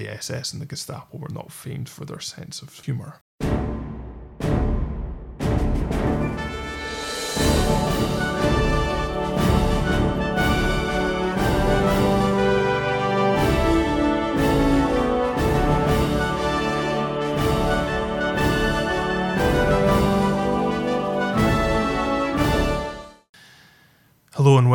the SS and the Gestapo were not famed for their sense of humour.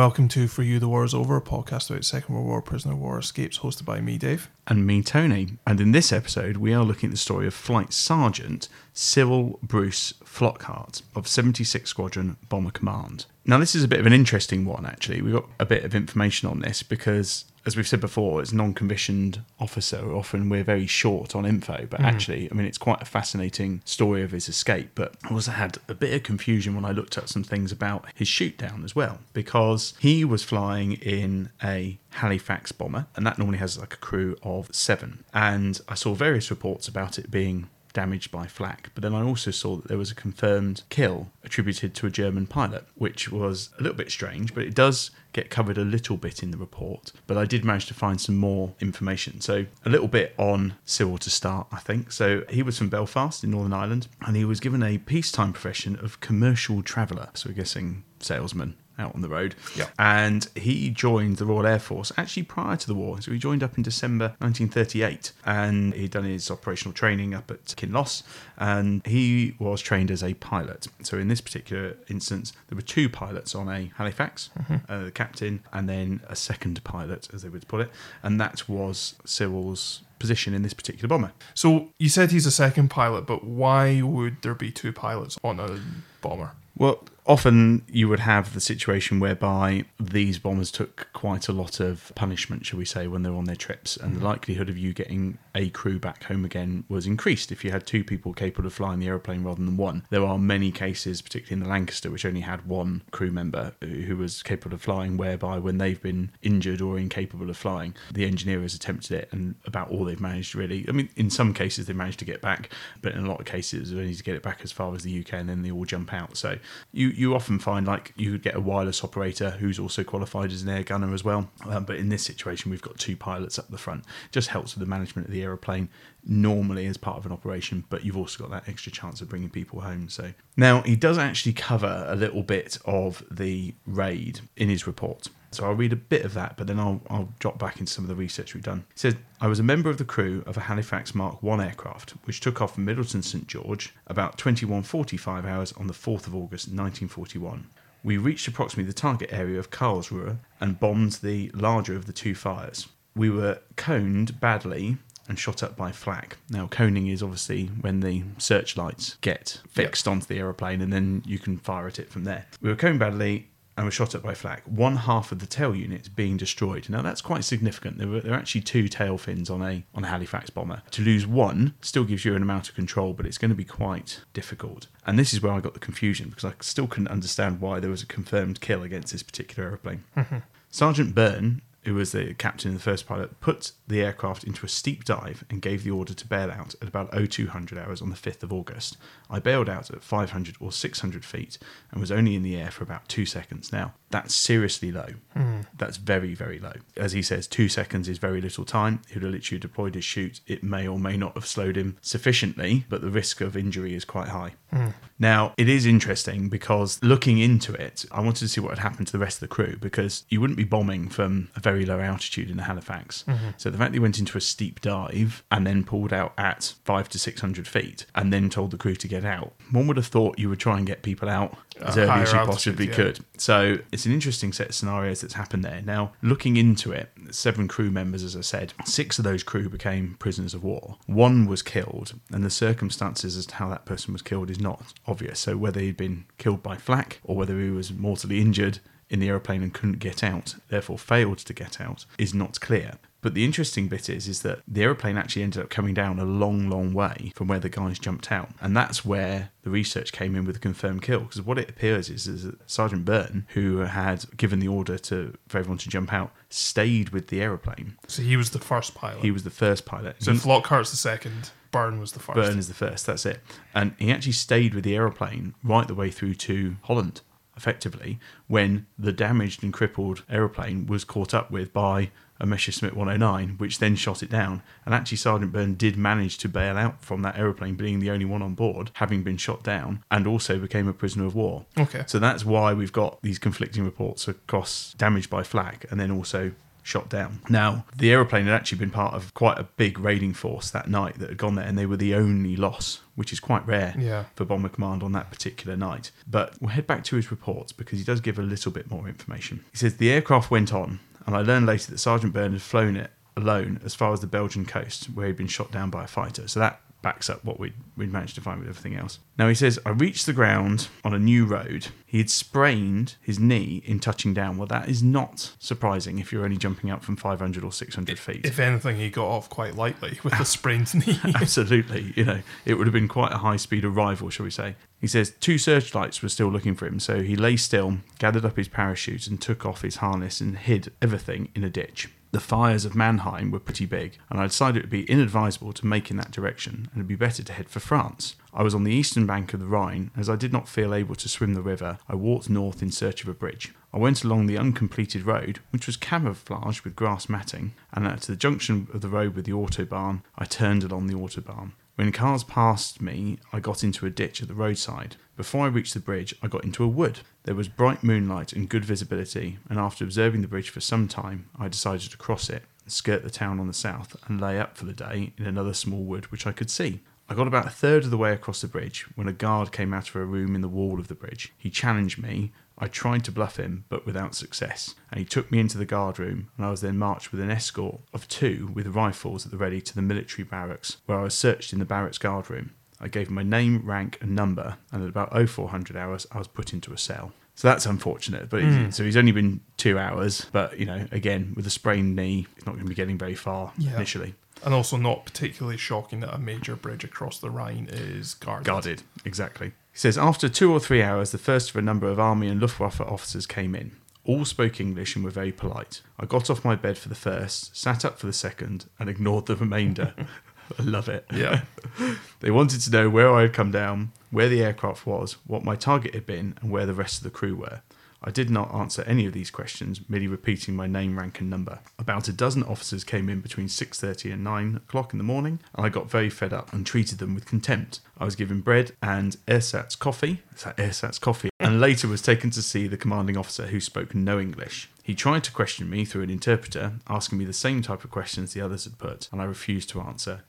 Welcome to For You the War is Over, a podcast about Second World War prisoner war escapes, hosted by me, Dave. and me, Tony. And in this episode, we are looking at the story of Flight Sergeant Cyril Bruce Flockhart of 76 Squadron Bomber Command. Now, this is a bit of an interesting one, actually. We got a bit of information on this because, as we've said before, as non commissioned officer, often we're very short on info. But mm. actually, I mean, it's quite a fascinating story of his escape. But I also had a bit of confusion when I looked at some things about his shoot down as well, because he was flying in a Halifax bomber, and that normally has like a crew of seven. And I saw various reports about it being damaged by flak, but then I also saw that there was a confirmed kill attributed to a German pilot, which was a little bit strange, but it does get covered a little bit in the report. But I did manage to find some more information. So a little bit on Cyril to start, I think. So he was from Belfast in Northern Ireland, and he was given a peacetime profession of commercial traveller. So we're guessing salesman out on the road. Yeah. And he joined the Royal Air Force actually prior to the war. So he joined up in December 1938 and he'd done his operational training up at Kinloss and he was trained as a pilot. So in this particular instance, there were two pilots on a Halifax, uh, the captain and then a second pilot, as they would put it. And that was Cyril's position in this particular bomber. So you said he's a second pilot, but why would there be two pilots on a bomber? Well, often you would have the situation whereby these bombers took quite a lot of punishment, shall we say, when they were on their trips, and the mm. likelihood of you getting a crew back home again was increased if you had two people capable of flying the aeroplane rather than one. There are many cases, particularly in the Lancaster, which only had one crew member who was capable of flying, whereby when they've been injured or incapable of flying, the engineer has attempted it, and about all they've managed really. I mean, in some cases they managed to get back, but in a lot of cases they only to get it back as far as the UK, and then they all jump out. So you you often find like you get a wireless operator who's also qualified as an air gunner as well. Um, but in this situation, we've got two pilots up the front. Just helps with the management of the aeroplane normally as part of an operation, but you've also got that extra chance of bringing people home. So now he does actually cover a little bit of the raid in his report. So I'll read a bit of that, but then I'll, I'll drop back into some of the research we've done. It says, I was a member of the crew of a Halifax Mark I aircraft, which took off from Middleton St George about 21.45 hours on the 4th of August 1941. We reached approximately the target area of Karlsruhe and bombed the larger of the two fires. We were coned badly and shot up by flak. Now, coning is obviously when the searchlights get fixed onto the aeroplane and then you can fire at it from there. We were coned badly and were shot up by flak. One half of the tail unit being destroyed. Now that's quite significant. There were there are actually two tail fins on a on a Halifax bomber. To lose one still gives you an amount of control, but it's going to be quite difficult. And this is where I got the confusion because I still couldn't understand why there was a confirmed kill against this particular aeroplane. Mm-hmm. Sergeant Byrne, who was the captain and the first pilot, put the aircraft into a steep dive and gave the order to bail out at about 0200 hours on the 5th of August. I bailed out at 500 or 600 feet and was only in the air for about two seconds. Now, that's seriously low. Hmm. That's very, very low. As he says, two seconds is very little time. He'd have literally deployed his chute. It may or may not have slowed him sufficiently, but the risk of injury is quite high. Hmm. Now, it is interesting because looking into it, I wanted to see what had happened to the rest of the crew because you wouldn't be bombing from a very low altitude in Halifax. Mm-hmm. So the fact that he went into a steep dive and then pulled out at five to 600 feet and then told the crew to get out, one would have thought you would try and get people out as early as you altitude, possibly yeah. could. So it's an interesting set of scenarios that's happened there. Now, looking into it, seven crew members, as I said, six of those crew became prisoners of war. One was killed, and the circumstances as to how that person was killed is not obvious. So whether he'd been killed by flak or whether he was mortally injured in the aeroplane and couldn't get out, therefore failed to get out, is not clear. But the interesting bit is, is that the aeroplane actually ended up coming down a long, long way from where the guys jumped out, and that's where the research came in with a confirmed kill. Because what it appears is, is that Sergeant Burton, who had given the order to for everyone to jump out, stayed with the aeroplane. So he was the first pilot. He was the first pilot. so He- Flockhart's the second. Byrne was the first. Byrne is the first. That's it. And he actually stayed with the aeroplane right the way through to Holland, effectively, when the damaged and crippled aeroplane was caught up with by a Messerschmitt 109, which then shot it down. And actually, Sergeant Byrne did manage to bail out from that aeroplane, being the only one on board, having been shot down, and also became a prisoner of war. Okay. So that's why we've got these conflicting reports across damage by flak and then also shot down. Now, the aeroplane had actually been part of quite a big raiding force that night that had gone there, and they were the only loss, which is quite rare Yeah. for Bomber Command on that particular night. But we'll head back to his reports because he does give a little bit more information. He says the aircraft went on, and I learned later that Sergeant Byrne had flown it alone as far as the Belgian coast, where he'd been shot down by a fighter. So that backs up what we'd, we'd managed to find with everything else. Now he says, I reached the ground on a new road. He had sprained his knee in touching down. Well, that is not surprising if you're only jumping out from 500 or 600 feet. If anything, he got off quite lightly with the sprained knee. Absolutely. You know, it would have been quite a high speed arrival, shall we say. He says two searchlights were still looking for him, so he lay still, gathered up his parachute, and took off his harness and hid everything in a ditch. The fires of Mannheim were pretty big, and I decided it would be inadvisable to make in that direction, and it'd be better to head for France. I was on the eastern bank of the Rhine. As I did not feel able to swim the river, I walked north in search of a bridge. I went along the uncompleted road, which was camouflaged with grass matting, and at the junction of the road with the autobahn, I turned along the autobahn. When cars passed me, I got into a ditch at the roadside. Before I reached the bridge, I got into a wood. There was bright moonlight and good visibility, and after observing the bridge for some time, I decided to cross it, skirt the town on the south, and lay up for the day in another small wood which I could see. I got about a third of the way across the bridge when a guard came out of a room in the wall of the bridge. He challenged me. I tried to bluff him, but without success, and he took me into the guard room, and I was then marched with an escort of two with rifles at the ready to the military barracks, where I was searched in the barracks guard room. I gave my name, rank, and number, and at about 0400 hours, I was put into a cell. So that's unfortunate. But he's- hmm. so he's only been two hours. But you know, again, with a sprained knee, he's not going to be getting very far Yeah. initially. and also not particularly shocking that a major bridge across the Rhine is guarded. Guarded, exactly. He says after two or three hours, the first of a number of army and Luftwaffe officers came in. All spoke English and were very polite. I got off my bed for the first, sat up for the second, and ignored the remainder. I love it. Yeah. They wanted to know where I had come down, where the aircraft was, what my target had been, and where the rest of the crew were. I did not answer any of these questions, merely repeating my name, rank, and number. About a dozen officers came in between 6.30 and 9 o'clock in the morning, and I got very fed up and treated them with contempt. I was given bread and ersatz coffee, is that ersatz coffee, and later was taken to see the commanding officer who spoke no English. He tried to question me through an interpreter, asking me the same type of questions the others had put, and I refused to answer.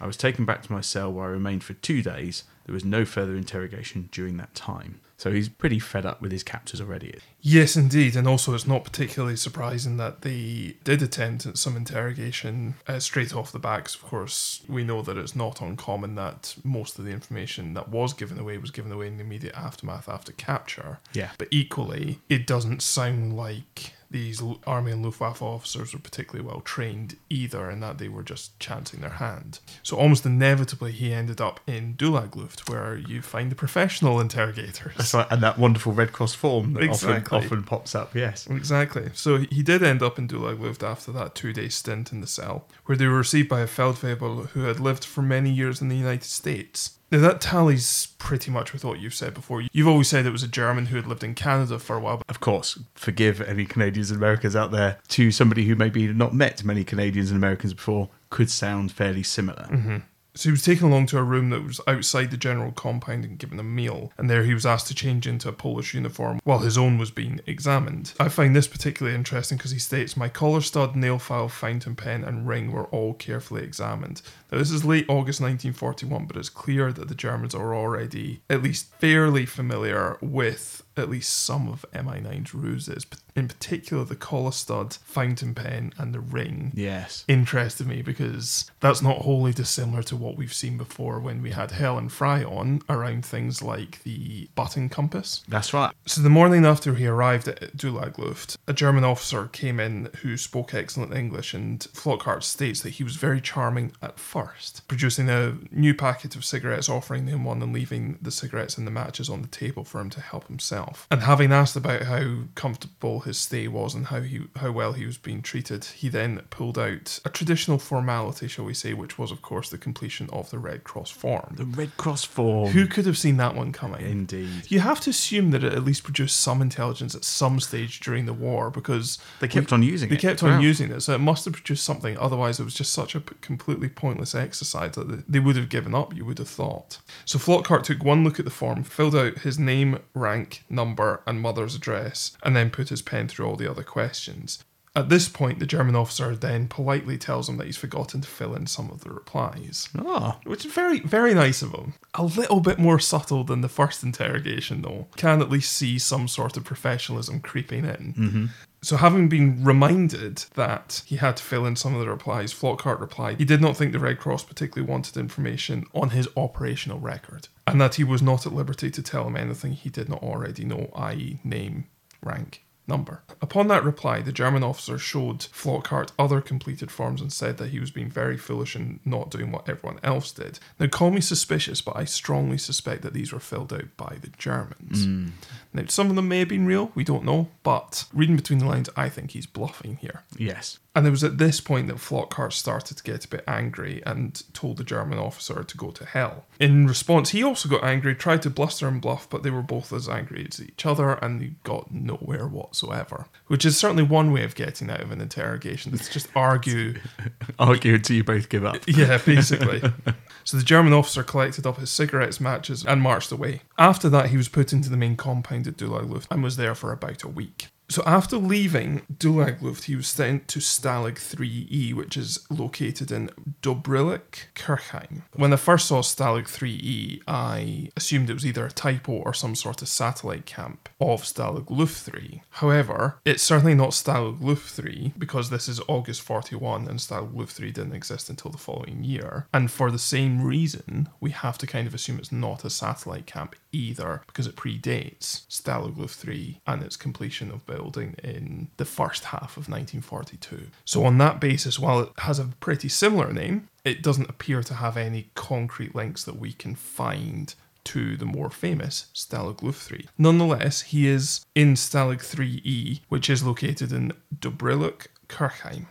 I was taken back to my cell where I remained for two days. There was no further interrogation during that time. So he's pretty fed up with his captors already. Yes, indeed. And also, it's not particularly surprising that they did attempt at some interrogation uh, straight off the backs. Of course, we know that it's not uncommon that most of the information that was given away was given away in the immediate aftermath after capture. Yeah. But equally, it doesn't sound like these Army and Luftwaffe officers were particularly well trained either, and that they were just chancing their hand. So almost inevitably, he ended up in Dulag Luft, where you find the professional interrogators. That's right, and that wonderful Red Cross form that Exactly. often, often pops up, yes. Exactly. So he did end up in Dulag Luft after that two day stint in the cell, where they were received by a Feldwebel who had lived for many years in the United States. Now, that tallies pretty much with what you've said before. You've always said it was a German who had lived in Canada for a while, but Of course, forgive any Canadians and Americans out there to somebody who maybe had not met many Canadians and Americans before could sound fairly similar. Mm-hmm. So he was taken along to a room that was outside the general compound and given a meal, and there he was asked to change into a Polish uniform while his own was being examined. I find this particularly interesting because he states, My collar stud, nail file, fountain pen, and ring were all carefully examined. Now, this is late August 1941, but it's clear that the Germans are already at least fairly familiar with at least some of MI9's ruses, in particular the collar stud, fountain pen, and the ring Yes. interested me because that's not wholly dissimilar to what we've seen before when we had Helen Fry on around things like the button compass. That's right. So the morning after he arrived at Dulag Luft, a German officer came in who spoke excellent English, and Flockhart states that he was very charming at first, producing a new packet of cigarettes, offering him one, and leaving the cigarettes and the matches on the table for him to help himself. Himself. And having asked about how comfortable his stay was and how he how well he was being treated, he then pulled out a traditional formality, shall we say, which was of course the completion of the Red Cross form. The Red Cross form. Who could have seen that one coming? Indeed. You have to assume that it at least produced some intelligence at some stage during the war because They kept on using they it. kept on Wow. using it, so it must have produced something. Otherwise, it was just such a completely pointless exercise that they- they would have given up. You would have thought. So Flockhart took one look at the form, filled out his name, rank, number, and mother's address, and then put his pen through all the other questions. At this point, the German officer then politely tells him that he's forgotten to fill in some of the replies. Ah, Which is very, very nice of him. A little bit more subtle than the first interrogation, though. Can at least see some sort of professionalism creeping in. So, having been reminded that he had to fill in some of the replies, Flockhart replied he did not think the Red Cross particularly wanted information on his operational record, and that he was not at liberty to tell him anything he did not already know, i.e., name, rank, number. Upon that reply, the German officer showed Flockhart other completed forms and said that he was being very foolish and not doing what everyone else did. Now, call me suspicious, but I strongly suspect that these were filled out by the Germans. Mm. Now, some of them may have been real, we don't know, but reading between the lines, I think he's bluffing here. yes. And it was at this point that Flockhart started to get a bit angry and told the German officer to go to hell. In response, he also got angry, tried to bluster and bluff, but they were both as angry as each other and they got nowhere whatsoever. Which is certainly one way of getting out of an interrogation. It's just argue Argue until you both give up. yeah, basically. so the German officer collected up his cigarettes, matches, and marched away. After that, he was put into the main compound at Dulag Luft and was there for about a week. So after leaving Dulag Luft, he was sent to Stalag 3E, which is located in Doberlug, Kirchhain. When I first saw Stalag 3E, I assumed it was either a typo or some sort of satellite camp of Stalag Luft 3. However, it's certainly not Stalag Luft 3 because this is August 41 and Stalag Luft 3 didn't exist until the following year. And for the same reason, we have to kind of assume it's not a satellite camp either because it predates Stalag Luft 3 and its completion of building in the first half of 1942. So, on that basis, while it has a pretty similar name, it doesn't appear to have any concrete links that we can find to the more famous Stalag Luft 3. Nonetheless, he is in Stalag 3E, which is located in Doberlug, Kirchhain.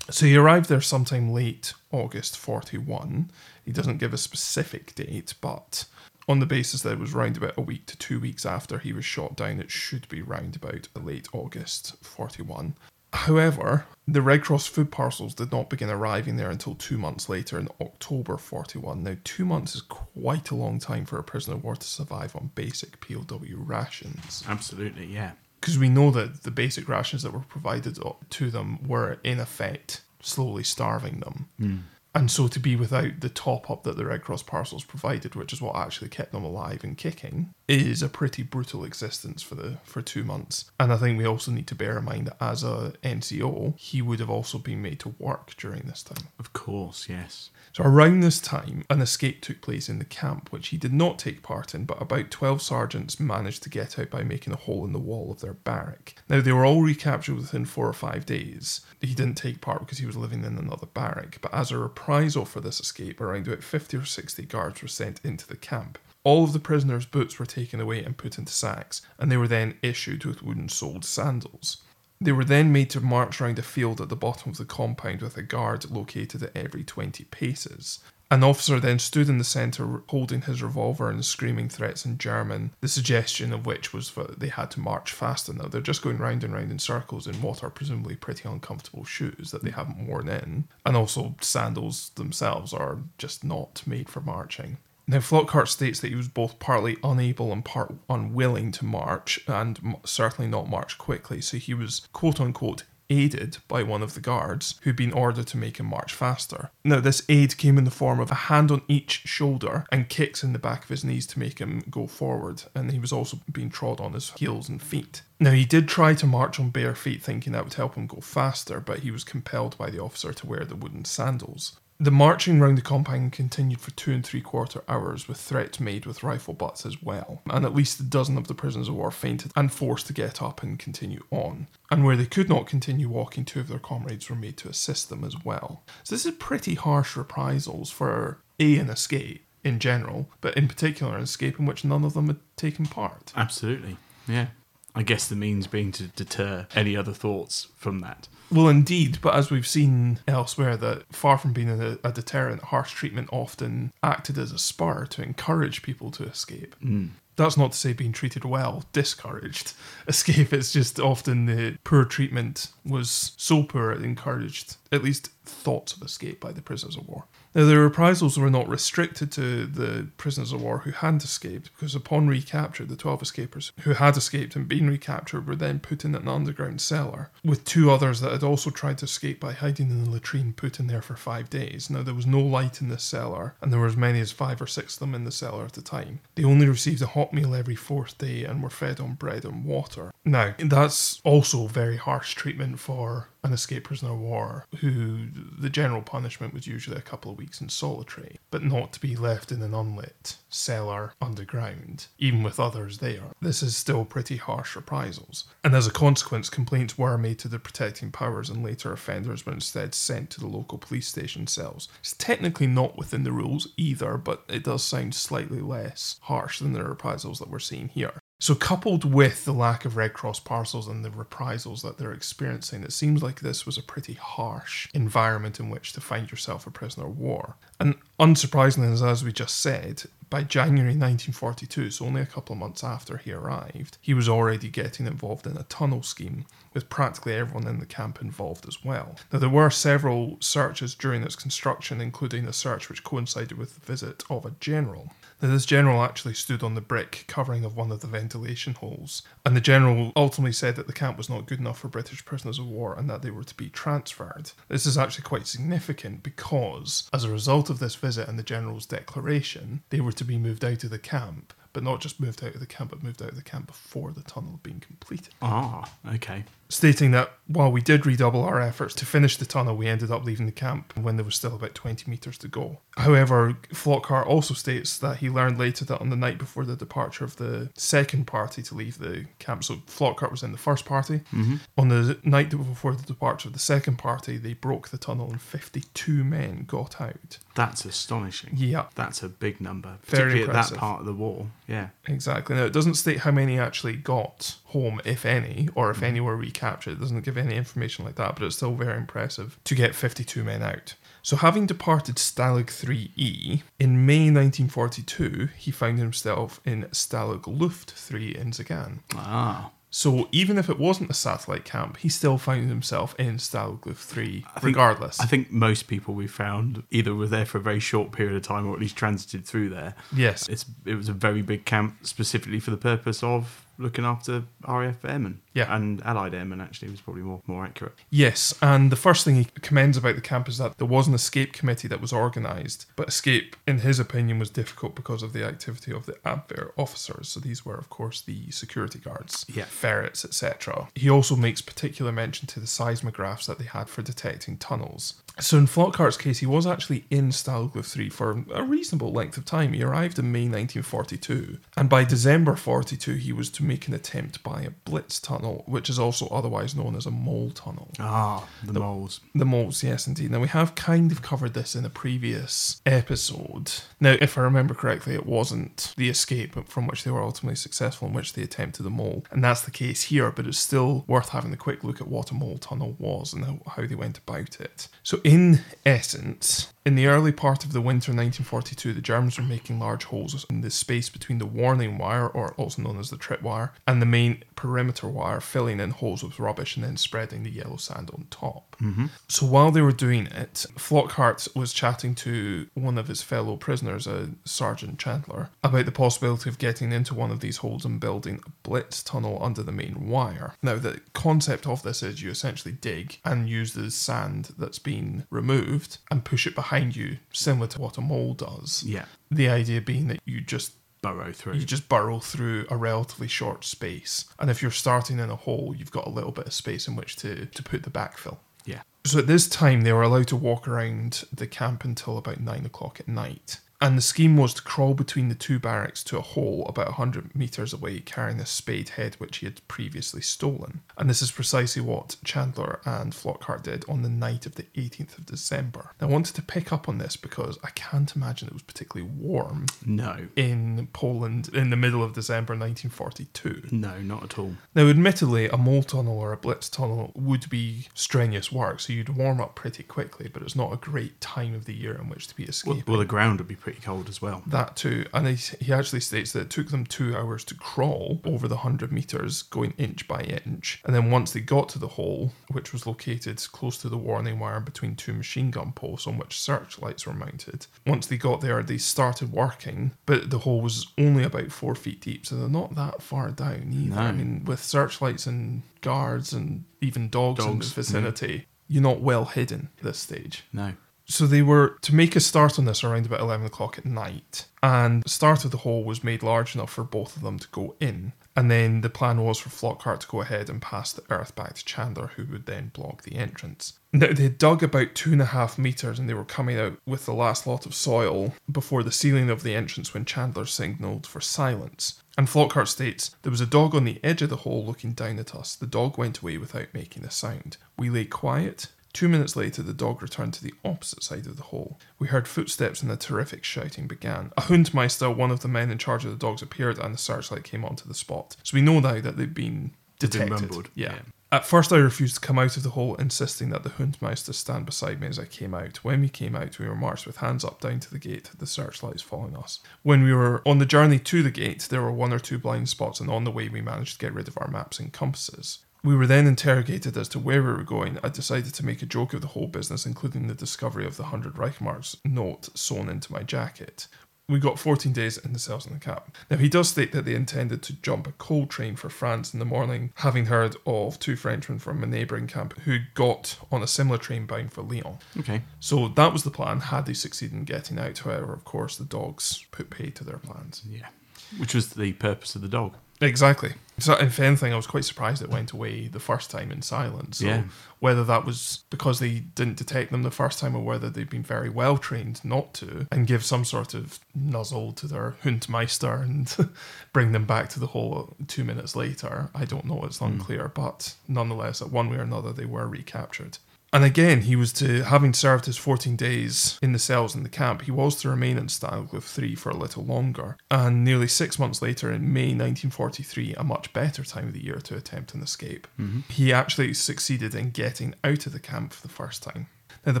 So he arrived there sometime late August 41. He doesn't give a specific date, but on the basis that it was round about a week to two weeks after he was shot down, it should be round about late August 41. However, the Red Cross food parcels did not begin arriving there until two months later in October 41. Now, two months is quite a long time for a prisoner of war to survive on basic POW rations Absolutely, yeah. because we know that the basic rations that were provided to them were in effect slowly starving them. Hmm. And so to be without the top up that the Red Cross parcels provided, which is what actually kept them alive and kicking, is a pretty brutal existence for the for two months. And I think we also need to bear in mind that as a NCO, he would have also been made to work during this time. Of course, yes. So around this time, an escape took place in the camp, which he did not take part in, but about 12 sergeants managed to get out by making a hole in the wall of their barrack. Now, they were all recaptured within four or five days. He didn't take part because he was living in another barrack, but as a reprisal for this escape, around about 50 or 60 guards were sent into the camp. All of the prisoners' boots were taken away and put into sacks, and they were then issued with wooden soled sandals. They were then made to march round a field at the bottom of the compound with a guard located at every 20 paces. An officer then stood in the centre holding his revolver and screaming threats in German, the suggestion of which was that they had to march faster. Now they're just going round and round in circles in what are presumably pretty uncomfortable shoes that they haven't worn in. And also, sandals themselves are just not made for marching. Now, Flockhart states that he was both partly unable and part unwilling to march, and certainly not march quickly, so he was quote unquote aided by one of the guards who'd been ordered to make him march faster. Now, this aid came in the form of a hand on each shoulder and kicks in the back of his knees to make him go forward, and he was also being trod on his heels and feet. Now, he did try to march on bare feet, thinking that would help him go faster, but he was compelled by the officer to wear the wooden sandals. The marching round the compound continued for two and three quarter hours, with threats made with rifle butts as well. And at least a dozen of the prisoners of war fainted and forced to get up and continue on. And where they could not continue walking, two of their comrades were made to assist them as well. So this is pretty harsh reprisals for A, an escape in general, but in particular an escape in which none of them had taken part. Absolutely. Yeah. I guess the means being to deter any other thoughts from that. Well, indeed, but as we've seen elsewhere, that far from being a, a deterrent, harsh treatment often acted as a spur to encourage people to escape. Hmm. That's not to say being treated well discouraged escape. It's just often the poor treatment was so poor it encouraged at least thoughts of escape by the prisoners of war. Now, the reprisals were not restricted to the prisoners of war who hadn't escaped, because upon recapture, the 12 escapers who had escaped and been recaptured were then put in an underground cellar, with two others that had also tried to escape by hiding in the latrine put in there for five days. Now, there was no light in this cellar, and there were as many as five or six of them in the cellar at a time. They only received a hot meal every fourth day and were fed on bread and water. Now, that's also very harsh treatment for an escaped prisoner of war who the general punishment was usually a couple of weeks in solitary, but not to be left in an unlit cellar underground, even with others there. This is still pretty harsh reprisals. And as a consequence, complaints were made to the protecting powers, and later offenders were instead sent to the local police station cells. It's technically not within the rules either, but it does sound slightly less harsh than the reprisals that we're seeing here. So, coupled with the lack of Red Cross parcels and the reprisals that they're experiencing, it seems like this was a pretty harsh environment in which to find yourself a prisoner of war. And unsurprisingly, as we just said, by January 1942, so only a couple of months after he arrived, he was already getting involved in a tunnel scheme with practically everyone in the camp involved as well. Now, there were several searches during its construction, including a search which coincided with the visit of a general. Now, this general actually stood on the brick covering of one of the ventilation holes, and the general ultimately said that the camp was not good enough for British prisoners of war and that they were to be transferred. This is actually quite significant because, as a result of this visit and the general's declaration, they were to be moved out of the camp. But not just moved out of the camp, but moved out of the camp before the tunnel had been completed Ah, okay. Stating that while we did redouble our efforts to finish the tunnel, we ended up leaving the camp when there was still about 20 metres to go. However, Flockhart also states that he learned later that on the night before the departure of the second party to leave the camp, so Flockhart was in the first party, mm-hmm. on the night before the departure of the second party, they broke the tunnel and 52 men got out. That's astonishing. Yeah. That's a big number, Very particularly at that part of the wall. Yeah. Exactly. Now, it doesn't state how many actually got home, if any, or if any were recaptured. It doesn't give any information like that, but it's still very impressive to get 52 men out. So, having departed Stalag 3E, in May 1942, he found himself in Stalag Luft 3 in Zagan. Ah. So, even if it wasn't a satellite camp, he still found himself in Stalag Luft 3, think- regardless. I think most people we found either were there for a very short period of time or at least transited through there. yes. It's it was a very big camp specifically for the purpose of looking after RAF airmen. Yeah. And Allied airmen actually was probably more more accurate. Yes, and the first thing he commends about the camp is that there was an escape committee that was organised, but escape, in his opinion, was difficult because of the activity of the Abwehr officers. So these were, of course, the security guards, Yeah. ferrets, etc. He also makes particular mention to the seismographs that they had for detecting tunnels. So in Flockhart's case, he was actually in Stalag Luft 3 for a reasonable length of time. He arrived in May 1942, and by December 42, he was to make an attempt by a blitz tunnel, which is also otherwise known as a mole tunnel. Ah, the, moles. The moles, yes, indeed. Now, we have kind of covered this in a previous episode. Now, if I remember correctly, it wasn't the escape from which they were ultimately successful, in which they attempted the mole. And that's the case here, but it's still worth having a quick look at what a mole tunnel was and how, how they went about it. So, in essence, in the early part of the winter 1942, the Germans were making large holes in the space between the warning wire, or also known as the trip wire, and the main perimeter wire, filling in holes with rubbish and then spreading the yellow sand on top. Mm-hmm. So while they were doing it, Flockhart was chatting to one of his fellow prisoners, a Sergeant Chandler, about the possibility of getting into one of these holes and building a blitz tunnel under the main wire. Now, the concept of this is you essentially dig and use the sand that's been removed and push it behind you, similar to what a mole does. Yeah. The idea being that you just Burrow through. you just burrow through a relatively short space. And if you're starting in a hole, you've got a little bit of space in which to, to put the backfill. yeah. So at this time, they were allowed to walk around the camp until about nine o'clock at night. And the scheme was to crawl between the two barracks to a hole about 100 metres away, carrying a spade head which he had previously stolen. And this is precisely what Chandler and Flockhart did on the night of the 18th of December. Now, I wanted to pick up on this because I can't imagine it was particularly warm No. in Poland in the middle of December 1942. No, not at all. Now, admittedly, a mole tunnel or a blitz tunnel would be strenuous work, so you'd warm up pretty quickly, but it's not a great time of the year in which to be escaping. Well, well, the ground would be pretty cold as well. that too, and he, he actually states that it took them two hours to crawl over the 100 metres, going inch by inch. And then once they got to the hole, which was located close to the warning wire between two machine gun posts on which searchlights were mounted, once they got there, they started working, but the hole was only about four feet deep, so they're not that far down either. No. I mean, with searchlights and guards and even dogs, in the Dogs, mm-hmm. vicinity, you're not well hidden at this stage. No. So they were to make a start on this around about eleven o'clock at night, and the start of the hole was made large enough for both of them to go in. And then the plan was for Flockhart to go ahead and pass the earth back to Chandler, who would then block the entrance. Now they dug about two and a half meters, and they were coming out with the last lot of soil before the ceiling of the entrance when Chandler signalled for silence. And Flockhart states, There was a dog on the edge of the hole looking down at us. The dog went away without making a sound. We lay quiet. Two minutes later, the dog returned to the opposite side of the hole. We heard footsteps and a terrific shouting began. A Hundmeister, one of the men in charge of the dogs, appeared and the searchlight came onto the spot. So we know now that they've been They've been detected. yeah. yeah. At first, I refused to come out of the hole, insisting that the Hundmeister stand beside me as I came out. When we came out, we were marched with hands up down to the gate, the searchlights following us. When we were on the journey to the gate, there were one or two blind spots, and on the way, we managed to get rid of our maps and compasses. We were then interrogated as to where we were going. I decided to make a joke of the whole business, including the discovery of the 100 Reichmarks note sewn into my jacket. We got 14 days in the cells in the cap. Now, he does state that they intended to jump a coal train for France in the morning, having heard of two Frenchmen from a neighbouring camp who got on a similar train bound for Lyon. Okay. So that was the plan, had they succeeded in getting out. However, of course, the dogs put pay to their plans. Yeah. Which was the purpose of the dog. Exactly. So, if anything, I was quite surprised it went away the first time in silence. So, Yeah. whether that was because they didn't detect them the first time or whether they'd been very well trained not to and give some sort of nuzzle to their Hundmeister and bring them back to the hole two minutes later, I don't know. It's hmm. unclear. But nonetheless, one way or another, they were recaptured. And again, he was to, having served his 14 days in the cells in the camp, he was to remain in Stalag Luft 3 for a little longer. And nearly six months later, in May 1943, a much better time of the year to attempt an escape, mm-hmm. he actually succeeded in getting out of the camp for the first time. Now, the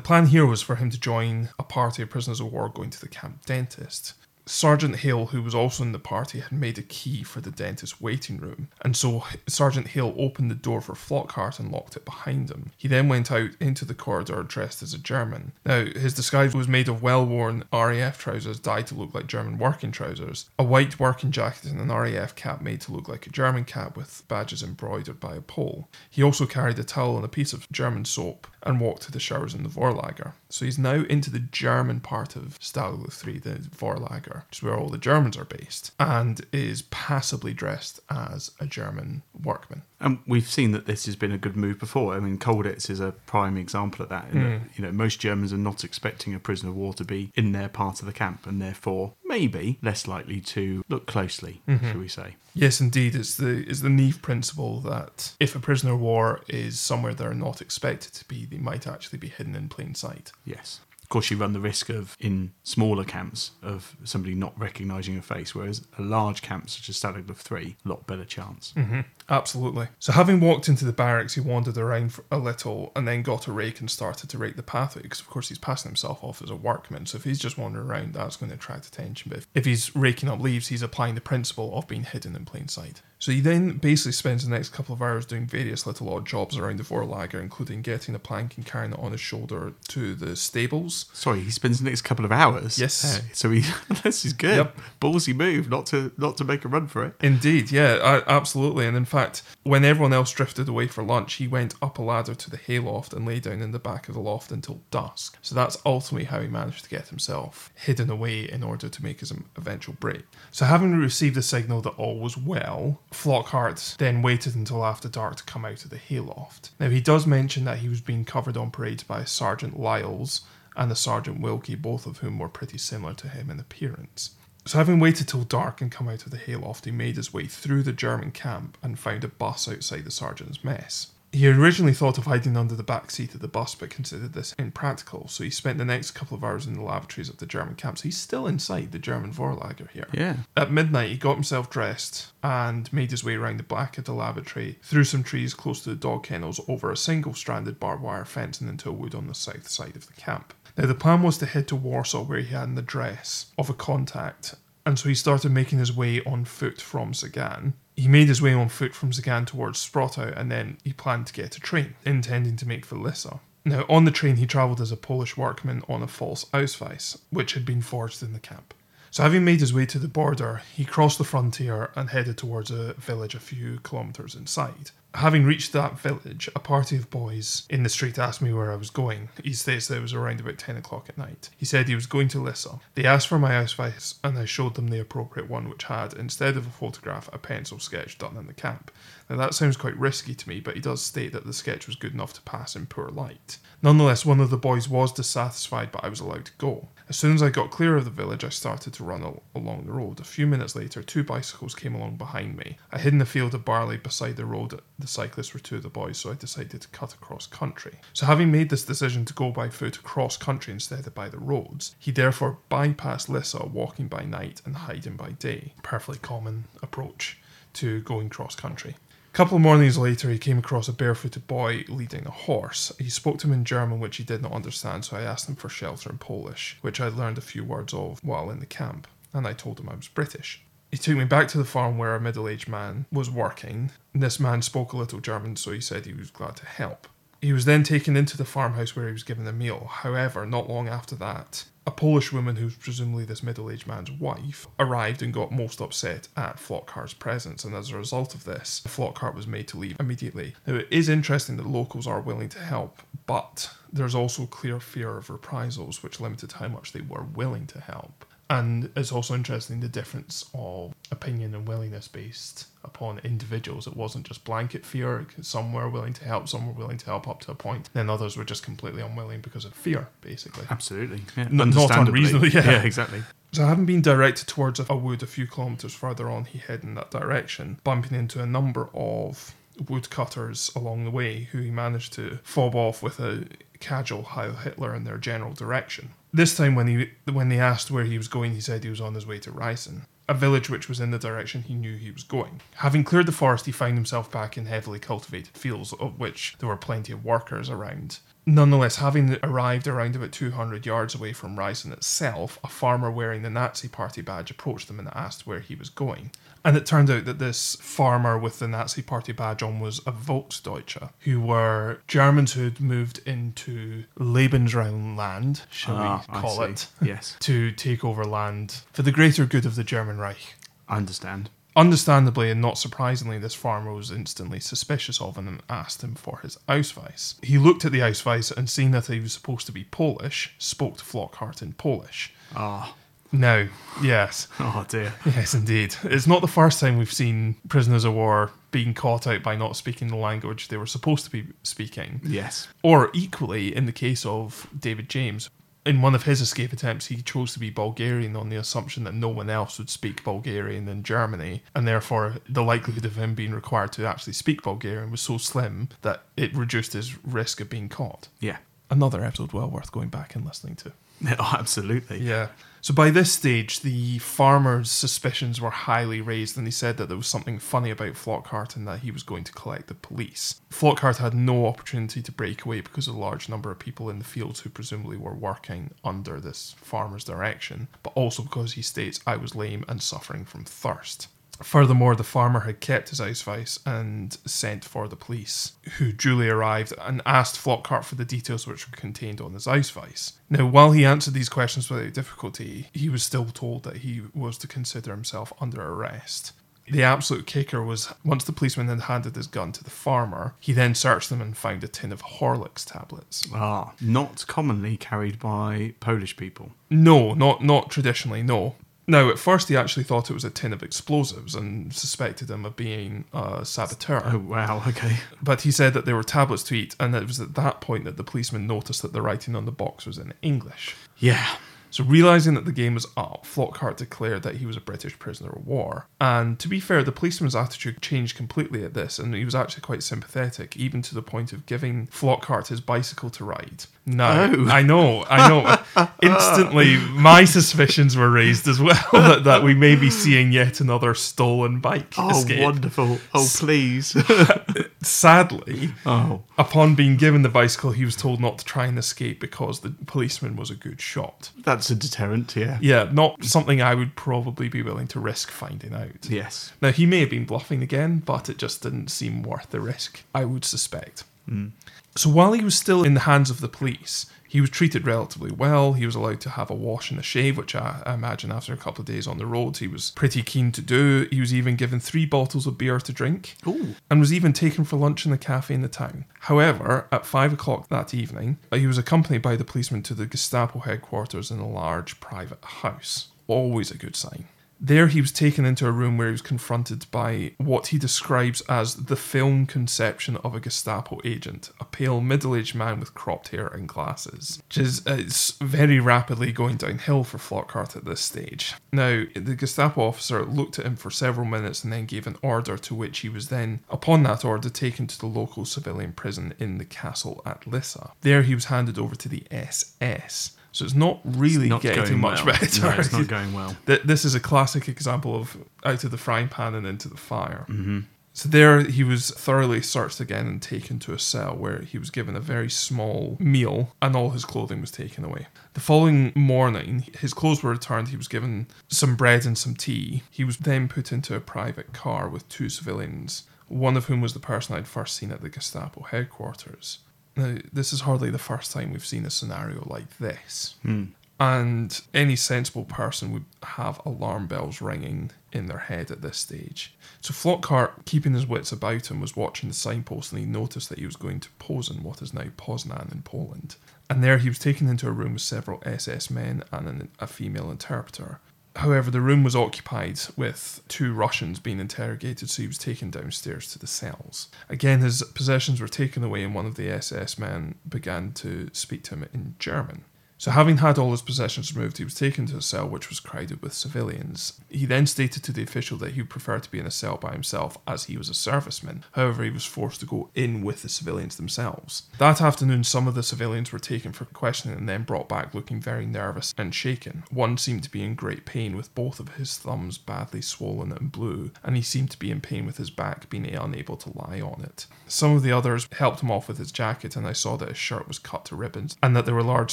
plan here was for him to join a party of prisoners of war going to the camp dentist. Sergeant Hale, who was also in the party, had made a key for the dentist's waiting room, and so Sergeant Hale opened the door for Flockhart and locked it behind him. He then went out into the corridor dressed as a German. Now, his disguise was made of well worn RAF trousers dyed to look like German working trousers, a white working jacket, and an RAF cap made to look like a German cap with badges embroidered by a pole. He also carried a towel and a piece of German soap and walked to the showers in the Vorlager. So he's now into the German part of Stalag 3, the Vorlager, which is where all the Germans are based, and is passably dressed as a German workman. And we've seen that this has been a good move before. I mean, Colditz is a prime example of that. in that, hmm. you know, most Germans are not expecting a prisoner of war to be in their part of the camp, and therefore maybe less likely to look closely, mm-hmm. shall we say? Yes, indeed, it's the it's the Neave principle that if a prisoner of war is somewhere they're not expected to be, they might actually be hidden in plain sight. Yes. Of course, you run the risk of in smaller camps of somebody not recognising a face, whereas a large camp such as Stalag 3, a lot better chance. Mm-hmm. Absolutely. So, having walked into the barracks, he wandered around for a little and then got a rake and started to rake the pathway because, of course, he's passing himself off as a workman. So, if he's just wandering around, that's going to attract attention. But if, if he's raking up leaves, he's applying the principle of being hidden in plain sight. So, he then basically spends the next couple of hours doing various little odd jobs around the Vorlager, including getting a plank and carrying it on his shoulder to the stables. Sorry, he spends the next couple of hours. Yes. Uh, so he this is good. Yep. Ballsy move, not to not to make a run for it. Indeed, yeah, I, absolutely. And in fact, when everyone else drifted away for lunch, he went up a ladder to the hayloft and lay down in the back of the loft until dusk. So that's ultimately how he managed to get himself hidden away in order to make his eventual break. So, having received the signal that all was well, Flockhart then waited until after dark to come out of the hayloft. Now, he does mention that he was being covered on parade by Sergeant Lyles and the Sergeant Wilkie, both of whom were pretty similar to him in appearance. So, having waited till dark and come out of the hayloft, he made his way through the German camp and found a bus outside the sergeant's mess. He originally thought of hiding under the back seat of the bus, but considered this impractical, so he spent the next couple of hours in the lavatories of the German camps. He's still inside the German Vorlager here. Yeah. At midnight, he got himself dressed and made his way around the back of the lavatory, through some trees close to the dog kennels, over a single stranded barbed wire fence, and into a wood on the south side of the camp. Now, the plan was to head to Warsaw, where he had an address of a contact, and so he started making his way on foot from Sagan. He made his way on foot from Sagan towards Sprotau, and then he planned to get a train, intending to make for Lissa. Now, on the train, he travelled as a Polish workman on a false Ausweis, which had been forged in the camp. So, having made his way to the border, he crossed the frontier and headed towards a village a few kilometres inside. Having reached that village, a party of boys in the street asked me where I was going. He states that it was around about 10 o'clock at night. He said he was going to Lissa. They asked for my Ausweis, and I showed them the appropriate one, which had, instead of a photograph, a pencil sketch done in the camp. Now, that sounds quite risky to me, but he does state that the sketch was good enough to pass in poor light. Nonetheless, one of the boys was dissatisfied, but I was allowed to go. As soon as I got clear of the village, I started to run al- along the road. A few minutes later, two bicycles came along behind me. I hid in a field of barley beside the road. The cyclists were two of the boys, so I decided to cut across country. So, having made this decision to go by foot across country instead of by the roads, he therefore bypassed Lissa, walking by night and hiding by day. Perfectly common approach to going cross country. A couple of mornings later, he came across a barefooted boy leading a horse. He spoke to him in German, which he did not understand, so I asked him for shelter in Polish, which I learned a few words of while in the camp, and I told him I was British. He took me back to the farm where a middle aged man was working. This man spoke a little German, so he said he was glad to help. He was then taken into the farmhouse where he was given a meal. However, not long after that, a Polish woman, who's presumably this middle aged man's wife, arrived and got most upset at Flockhart's presence. And as a result of this, Flockhart was made to leave immediately. Now, it is interesting that locals are willing to help, but there's also clear fear of reprisals, which limited how much they were willing to help. And it's also interesting the difference of opinion and willingness based upon individuals. It wasn't just blanket fear. Some were willing to help, some were willing to help up to a point. Then others were just completely unwilling because of fear, basically. Absolutely. Yeah. N- not unreasonably, yeah. yeah, exactly. So, having been directed towards a wood a few kilometres further on, he headed in that direction, bumping into a number of woodcutters along the way who he managed to fob off with a casual Heil Hitler in their general direction. This time, when he when they asked where he was going, he said he was on his way to Reisen, a village which was in the direction he knew he was going. Having cleared the forest, he found himself back in heavily cultivated fields, of which there were plenty of workers around. Nonetheless, having arrived around about 200 yards away from Reisen itself, a farmer wearing the Nazi Party badge approached them and asked where he was going. And it turned out that this farmer with the Nazi Party badge on was a Volksdeutsche, who were Germans who had moved into Lebensraumland, shall Ah, we call it, Yes, to take over land for the greater good of the German Reich. I understand. Understandably and not surprisingly, this farmer was instantly suspicious of him and asked him for his Ausweis. He looked at the Ausweis and seeing that he was supposed to be Polish, spoke to Flockhart in Polish. Ah, Now, yes, oh dear. yes, indeed. It's not the first time we've seen prisoners of war being caught out by not speaking the language they were supposed to be speaking. Yes. Or equally, in the case of David James, in one of his escape attempts, he chose to be Bulgarian on the assumption that no one else would speak Bulgarian in Germany, and therefore the likelihood of him being required to actually speak Bulgarian was so slim that it reduced his risk of being caught. Yeah. Another episode well worth going back and listening to. Oh, absolutely. Yeah. So by this stage, the farmer's suspicions were highly raised, and he said that there was something funny about Flockhart and that he was going to collect the police. Flockhart had no opportunity to break away because of the large number of people in the fields who presumably were working under this farmer's direction, but also because he states, I was lame and suffering from thirst. Furthermore, the farmer had kept his Ausweis and sent for the police, who duly arrived and asked Flockhart for the details which were contained on his Ausweis. Now, while he answered these questions without difficulty, he was still told that he was to consider himself under arrest. The absolute kicker was once the policeman had handed his gun to the farmer, he then searched them and found a tin of Horlicks tablets. Ah, not commonly carried by Polish people. No, not not traditionally, no. Now, at first, he actually thought it was a tin of explosives and suspected him of being a saboteur. Oh wow. Okay. But he said that they were tablets to eat, and it was at that point that the policeman noticed that the writing on the box was in English. Yeah. So, realizing that the game was up, Flockhart declared that he was a British prisoner of war. And to be fair, the policeman's attitude changed completely at this, and he was actually quite sympathetic, even to the point of giving Flockhart his bicycle to ride. Now, Oh. I know, I know. Instantly, my suspicions were raised as well that, that we may be seeing yet another stolen bike Oh, escape. wonderful. Oh, please. Sadly, oh. upon being given the bicycle, he was told not to try and escape because the policeman was a good shot. That's a deterrent, yeah. Yeah, not something I would probably be willing to risk finding out. Yes. Now, he may have been bluffing again, but it just didn't seem worth the risk, I would suspect. Hmm. So while he was still in the hands of the police, he was treated relatively well. He was allowed to have a wash and a shave, which I, imagine after a couple of days on the road, he was pretty keen to do. He was even given three bottles of beer to drink Ooh. and was even taken for lunch in the cafe in the town. However, at five o'clock that evening, uh, he was accompanied by the policeman to the Gestapo headquarters in a large private house. Always a good sign. There, he was taken into a room where he was confronted by what he describes as the film conception of a Gestapo agent a pale, middle aged man with cropped hair and glasses. Which is it's very rapidly going downhill for Flockhart at this stage. Now, the Gestapo officer looked at him for several minutes and then gave an order to which he was then, upon that order, taken to the local civilian prison in the castle at Lissa. There, he was handed over to the SS. So it's not really Not getting much well. better. No, it's not going well. This is a classic example of out of the frying pan and into the fire. Mm-hmm. So there, he was thoroughly searched again and taken to a cell where he was given a very small meal and all his clothing was taken away. The following morning, his clothes were returned. He was given some bread and some tea. He was then put into a private car with two civilians, one of whom was the person I'd first seen at the Gestapo headquarters. Now, this is hardly the first time we've seen a scenario like this. Hmm. And any sensible person would have alarm bells ringing in their head at this stage. So Flockhart, keeping his wits about him, was watching the signpost and he noticed that he was going to Posen, what is now Poznan in Poland. And there he was taken into a room with several SS men and an, a female interpreter. However, the room was occupied with two Russians being interrogated, so he was taken downstairs to the cells. Again, his possessions were taken away, and one of the SS men began to speak to him in German. So, having had all his possessions removed, he was taken to a cell which was crowded with civilians. He then stated to the official that he would prefer to be in a cell by himself as he was a serviceman. However, he was forced to go in with the civilians themselves. That afternoon, some of the civilians were taken for questioning and then brought back looking very nervous and shaken. One seemed to be in great pain with both of his thumbs badly swollen and blue, and he seemed to be in pain with his back being unable to lie on it. Some of the others helped him off with his jacket, and I saw that his shirt was cut to ribbons and that there were large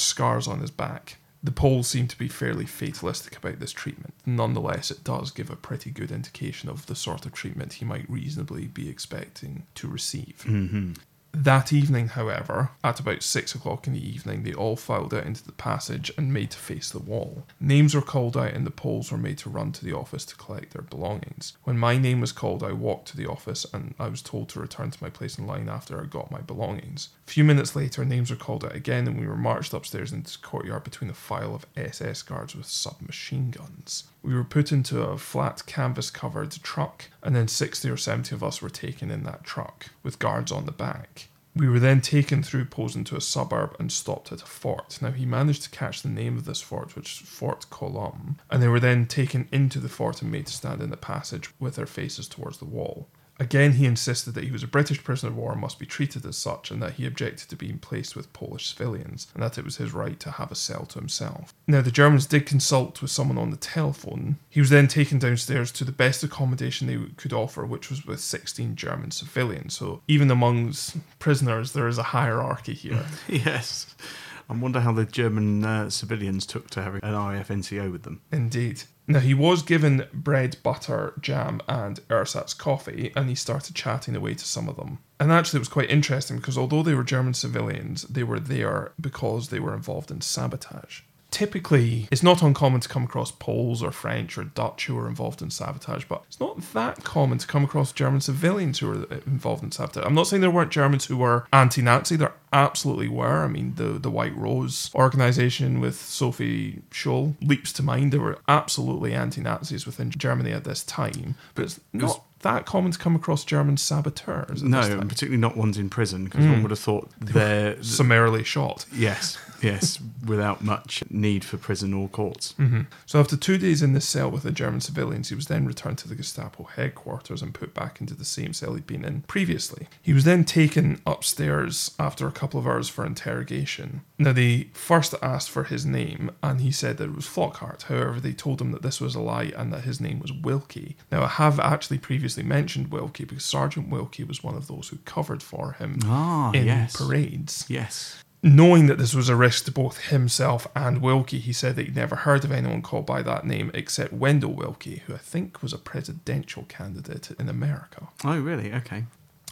scars on his back. The Poles seem to be fairly fatalistic about this treatment. Nonetheless, it does give a pretty good indication of the sort of treatment he might reasonably be expecting to receive. Mm-hmm. That evening, however, at about six o'clock in the evening, they all filed out into the passage and made to face the wall. Names were called out, and the Poles were made to run to the office to collect their belongings. When my name was called, I walked to the office and I was told to return to my place in line after I got my belongings. A few minutes later, names were called out again, and we were marched upstairs into the courtyard between a file of SS guards with submachine guns. We were put into a flat canvas covered truck, and then 60 or 70 of us were taken in that truck with guards on the back. We were then taken through Posen to a suburb and stopped at a fort. Now, he managed to catch the name of this fort, which is Fort Colomb, and they were then taken into the fort and made to stand in the passage with their faces towards the wall. Again, he insisted that he was a British prisoner of war and must be treated as such, and that he objected to being placed with Polish civilians, and that it was his right to have a cell to himself. Now, the Germans did consult with someone on the telephone. He was then taken downstairs to the best accommodation they could offer, which was with 16 German civilians. So, even amongst prisoners, there is a hierarchy here. Yes. I wonder how the German uh, civilians took to having an IFNCO with them. Indeed. Now, he was given bread, butter, jam, and ersatz coffee, and he started chatting away to some of them. And actually, it was quite interesting because although they were German civilians, they were there because they were involved in sabotage. Typically, it's not uncommon to come across Poles or French or Dutch who are involved in sabotage, but it's not that common to come across German civilians who are involved in sabotage. I'm not saying there weren't Germans who were anti Nazi, there absolutely were. I mean, the the White Rose organization with Sophie Scholl leaps to mind. There were absolutely anti-Nazis within Germany at this time, but it's not that common to come across German saboteurs. No, and particularly not ones in prison, because one hmm. would have thought they're. summarily shot. yes, yes, without much need for prison or courts. Mm-hmm. So after two days in this cell with the German civilians, he was then returned to the Gestapo headquarters and put back into the same cell he'd been in previously. He was then taken upstairs after a couple of hours for interrogation. Now they first asked for his name, and he said that it was Flockhart. However, they told him that this was a lie and that his name was Wilkie. Now I have actually previously mentioned Wilkie because Sergeant Wilkie was one of those who covered for him Ah, in yes. parades. Yes. Knowing that this was a risk to both himself and Wilkie, he said that he'd never heard of anyone called by that name except Wendell Willkie, who I think was a presidential candidate in America. Oh, really? Okay.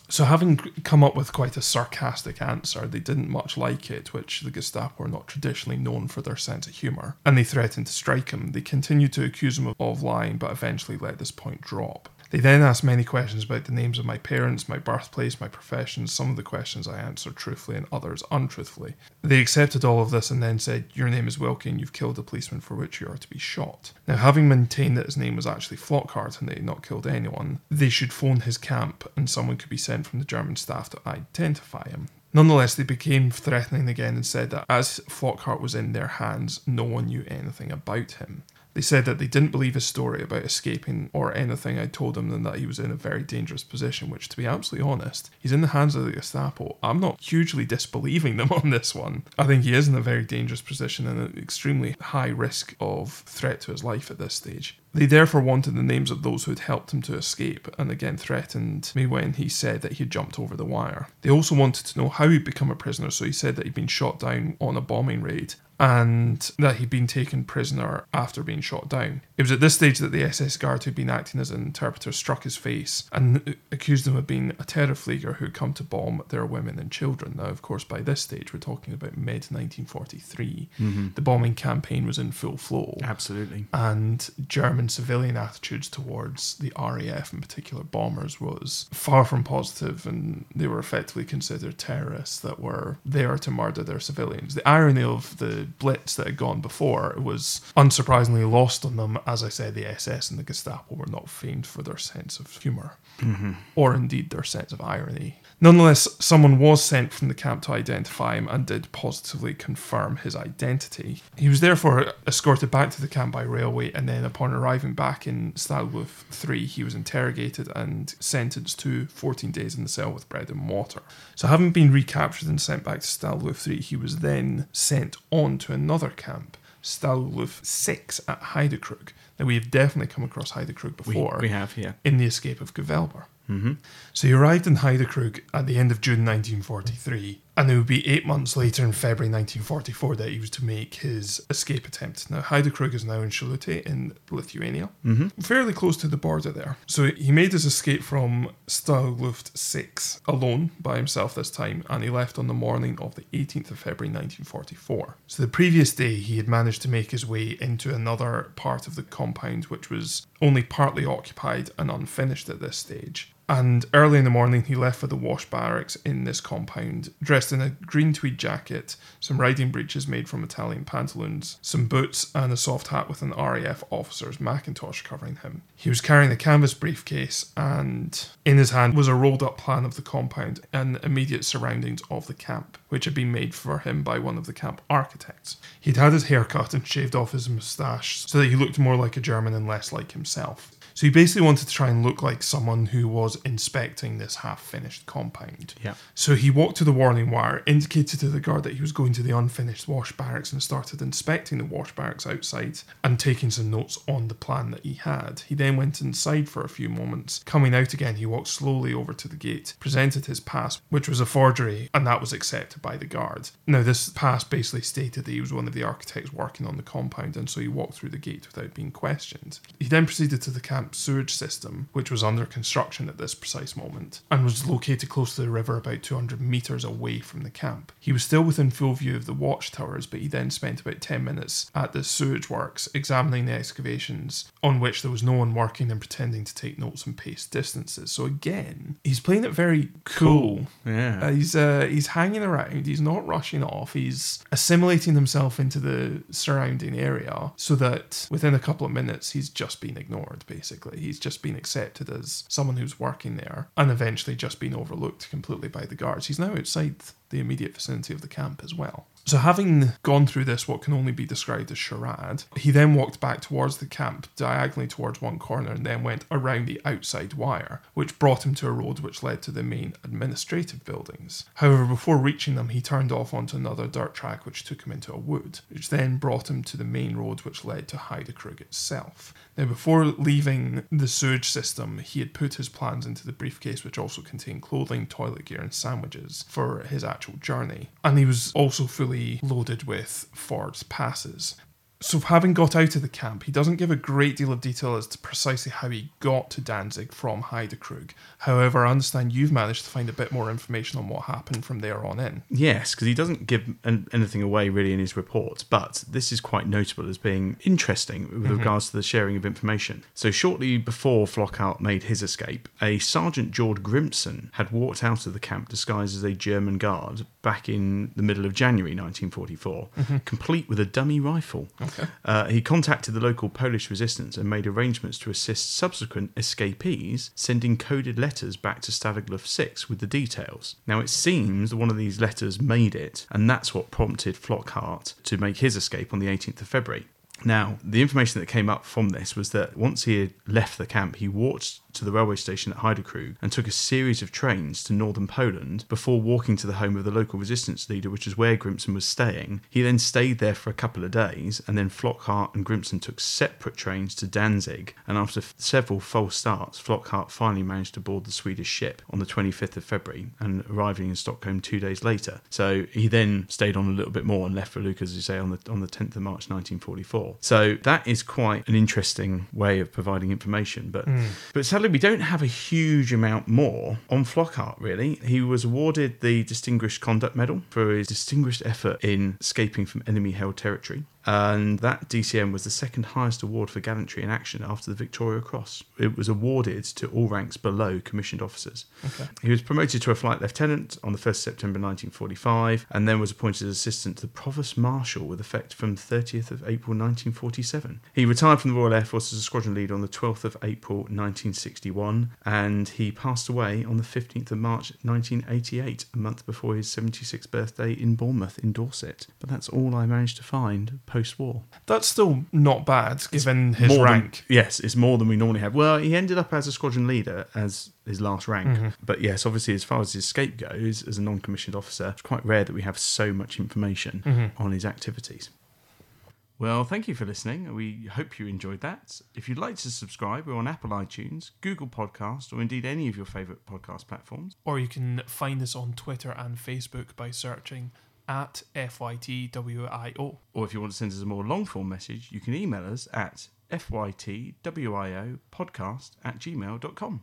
So, having come up with quite a sarcastic answer, they didn't much like it, which the Gestapo are not traditionally known for their sense of humour, and they threatened to strike him. They continued to accuse him of lying, but eventually let this point drop. They then asked many questions about the names of my parents, my birthplace, my profession. Some of the questions I answered truthfully and others untruthfully. They accepted all of this and then said, Your name is Wilkie and you've killed a policeman for which you are to be shot. Now, having maintained that his name was actually Flockhart and that he had not killed anyone, they should phone his camp and someone could be sent from the German staff to identify him. Nonetheless, they became threatening again and said that as Flockhart was in their hands, no one knew anything about him. They said that they didn't believe his story about escaping or anything I told them, and that he was in a very dangerous position. Which, to be absolutely honest, he's in the hands of the Gestapo. I'm not hugely disbelieving them on this one. I think he is in a very dangerous position and an extremely high risk of threat to his life at this stage. They therefore wanted the names of those who had helped him to escape, and again threatened me when he said that he had jumped over the wire. They also wanted to know how he'd become a prisoner, so he said that he'd been shot down on a bombing raid and that he'd been taken prisoner after being shot down. It was at this stage that the SS guard who'd been acting as an interpreter struck his face and accused him of being a terrorflieger who'd come to bomb their women and children. Now, of course, by this stage, we're talking about mid 1943. Mm-hmm. The bombing campaign was in full flow Absolutely. and German civilian attitudes towards the RAF, in particular bombers, was far from positive, and they were effectively considered terrorists that were there to murder their civilians. The irony of the Blitz that had gone before was unsurprisingly lost on them. As I said, the SS and the Gestapo were not famed for their sense of humour, mm-hmm. or indeed their sense of irony. Nonetheless, someone was sent from the camp to identify him and did positively confirm his identity. He was therefore escorted back to the camp by railway, and then upon arriving back in Stalag Luft 3, he was interrogated and sentenced to 14 days in the cell with bread and water. So, having been recaptured and sent back to Stalag Luft 3, he was then sent on to another camp, Stalag Luft 6 at Heidekrug. Now, we have definitely come across Heidekrug before we have, yeah. in the escape of Gevelber. Mm-hmm. So he arrived in Heidekrug at the end of June 1943, and it would be eight months later in February 1944 that he was to make his escape attempt. Now, Heidekrug is now in Šilutė in Lithuania, mm-hmm. fairly close to the border there. So he made his escape from Stalag Luft 6 alone by himself this time, and he left on the morning of the 18th of February 1944. So the previous day, he had managed to make his way into another part of the compound, which was only partly occupied and unfinished at this stage. And early in the morning, he left for the wash barracks in this compound, dressed in a green tweed jacket, some riding breeches made from Italian pantaloons, some boots, and a soft hat with an RAF officer's Macintosh covering him. He was carrying a canvas briefcase, and in his hand was a rolled up plan of the compound and immediate surroundings of the camp, which had been made for him by one of the camp architects. He'd had his hair cut and shaved off his moustache so that he looked more like a German and less like himself. So he basically wanted to try and look like someone who was inspecting this half finished compound. Yeah. So he walked to the warning wire, indicated to the guard that he was going to the unfinished wash barracks, and started inspecting the wash barracks outside and taking some notes on the plan that he had. He then went inside for a few moments. Coming out again, he walked slowly over to the gate, presented his pass, which was a forgery, and that was accepted by the guard. Now, this pass basically stated that he was one of the architects working on the compound, and so he walked through the gate without being questioned. He then proceeded to the camp sewage system, which was under construction at this precise moment, and was located close to the river about 200 metres away from the camp. He was still within full view of the watchtowers, but he then spent about 10 minutes at the sewage works examining the excavations on which there was no one working and pretending to take notes and pace distances. So again, he's playing it very cool. Yeah. Uh, he's uh, he's hanging around. He's not rushing off. He's assimilating himself into the surrounding area so that within a couple of minutes he's just been ignored. Basically, he's just been accepted as someone who's working there, and eventually just been overlooked completely by the guards. He's now outside the immediate vicinity of the camp as well. So, having gone through this, what can only be described as charade, he then walked back towards the camp, diagonally towards one corner, and then went around the outside wire, which brought him to a road which led to the main administrative buildings. However, before reaching them, he turned off onto another dirt track which took him into a wood, which then brought him to the main road which led to Heidekrug itself. Now, before leaving the sewage system, he had put his plans into the briefcase, which also contained clothing, toilet gear, and sandwiches for his actual journey. And he was also fully loaded with Ford's passes. So, having got out of the camp, he doesn't give a great deal of detail as to precisely how he got to Danzig from Heidekrug. However, I understand you've managed to find a bit more information on what happened from there on in. Yes, because he doesn't give an- anything away really in his reports, but this is quite notable as being interesting with mm-hmm. regards to the sharing of information. So, shortly before Flockhart made his escape, a Sergeant George Grimson had walked out of the camp disguised as a German guard back in the middle of January 1944, mm-hmm. complete with a dummy rifle. Okay. Uh, he contacted the local Polish resistance and made arrangements to assist subsequent escapees, sending coded letters back to Stalag 6 with the details. Now, it seems one of these letters made it, and that's what prompted Flockhart to make his escape on the 18th of February. Now, the information that came up from this was that once he had left the camp, he walked to the railway station at Heidekrug and took a series of trains to northern Poland before walking to the home of the local resistance leader, which is where Grimson was staying. He then stayed there for a couple of days, and then Flockhart and Grimson took separate trains to Danzig. And after f- several false starts, Flockhart finally managed to board the Swedish ship on the 25th of February and arriving in Stockholm two days later. So he then stayed on a little bit more and left for Leuchars, as you say, on the on the 10th of March 1944. So that is quite an interesting way of providing information. But hmm. but sadly, we don't have a huge amount more on Flockhart. Really, he was awarded the Distinguished Conduct Medal for his distinguished effort in escaping from enemy-held territory. And that DCM was the second highest award for gallantry in action after the Victoria Cross. It was awarded to all ranks below commissioned officers. Okay. He was promoted to a flight lieutenant on the 1st September 1945 and then was appointed as assistant to the Provost Marshal with effect from 30th of April 1947. He retired from the Royal Air Force as a squadron leader on the 12th of April 1961 and he passed away on the 15th of March 1988, a month before his 76th birthday in Bournemouth in Dorset. But that's all I managed to find post-war. That's still not bad given his More than- rank. yes, it's more than we normally have. Well, he ended up as a squadron leader as his last rank. Mm-hmm. But yes, obviously, as far as his escape goes, as a non commissioned officer, it's quite rare that we have so much information Mm-hmm. on his activities. Well, thank you for listening. We hope you enjoyed that. If you'd like to subscribe, we're on Apple iTunes, Google Podcast, or indeed any of your favourite podcast platforms. Or you can find us on Twitter and Facebook by searching at FYTWIO. Or if you want to send us a more long form message, you can email us at fytwio podcast at gmail.com.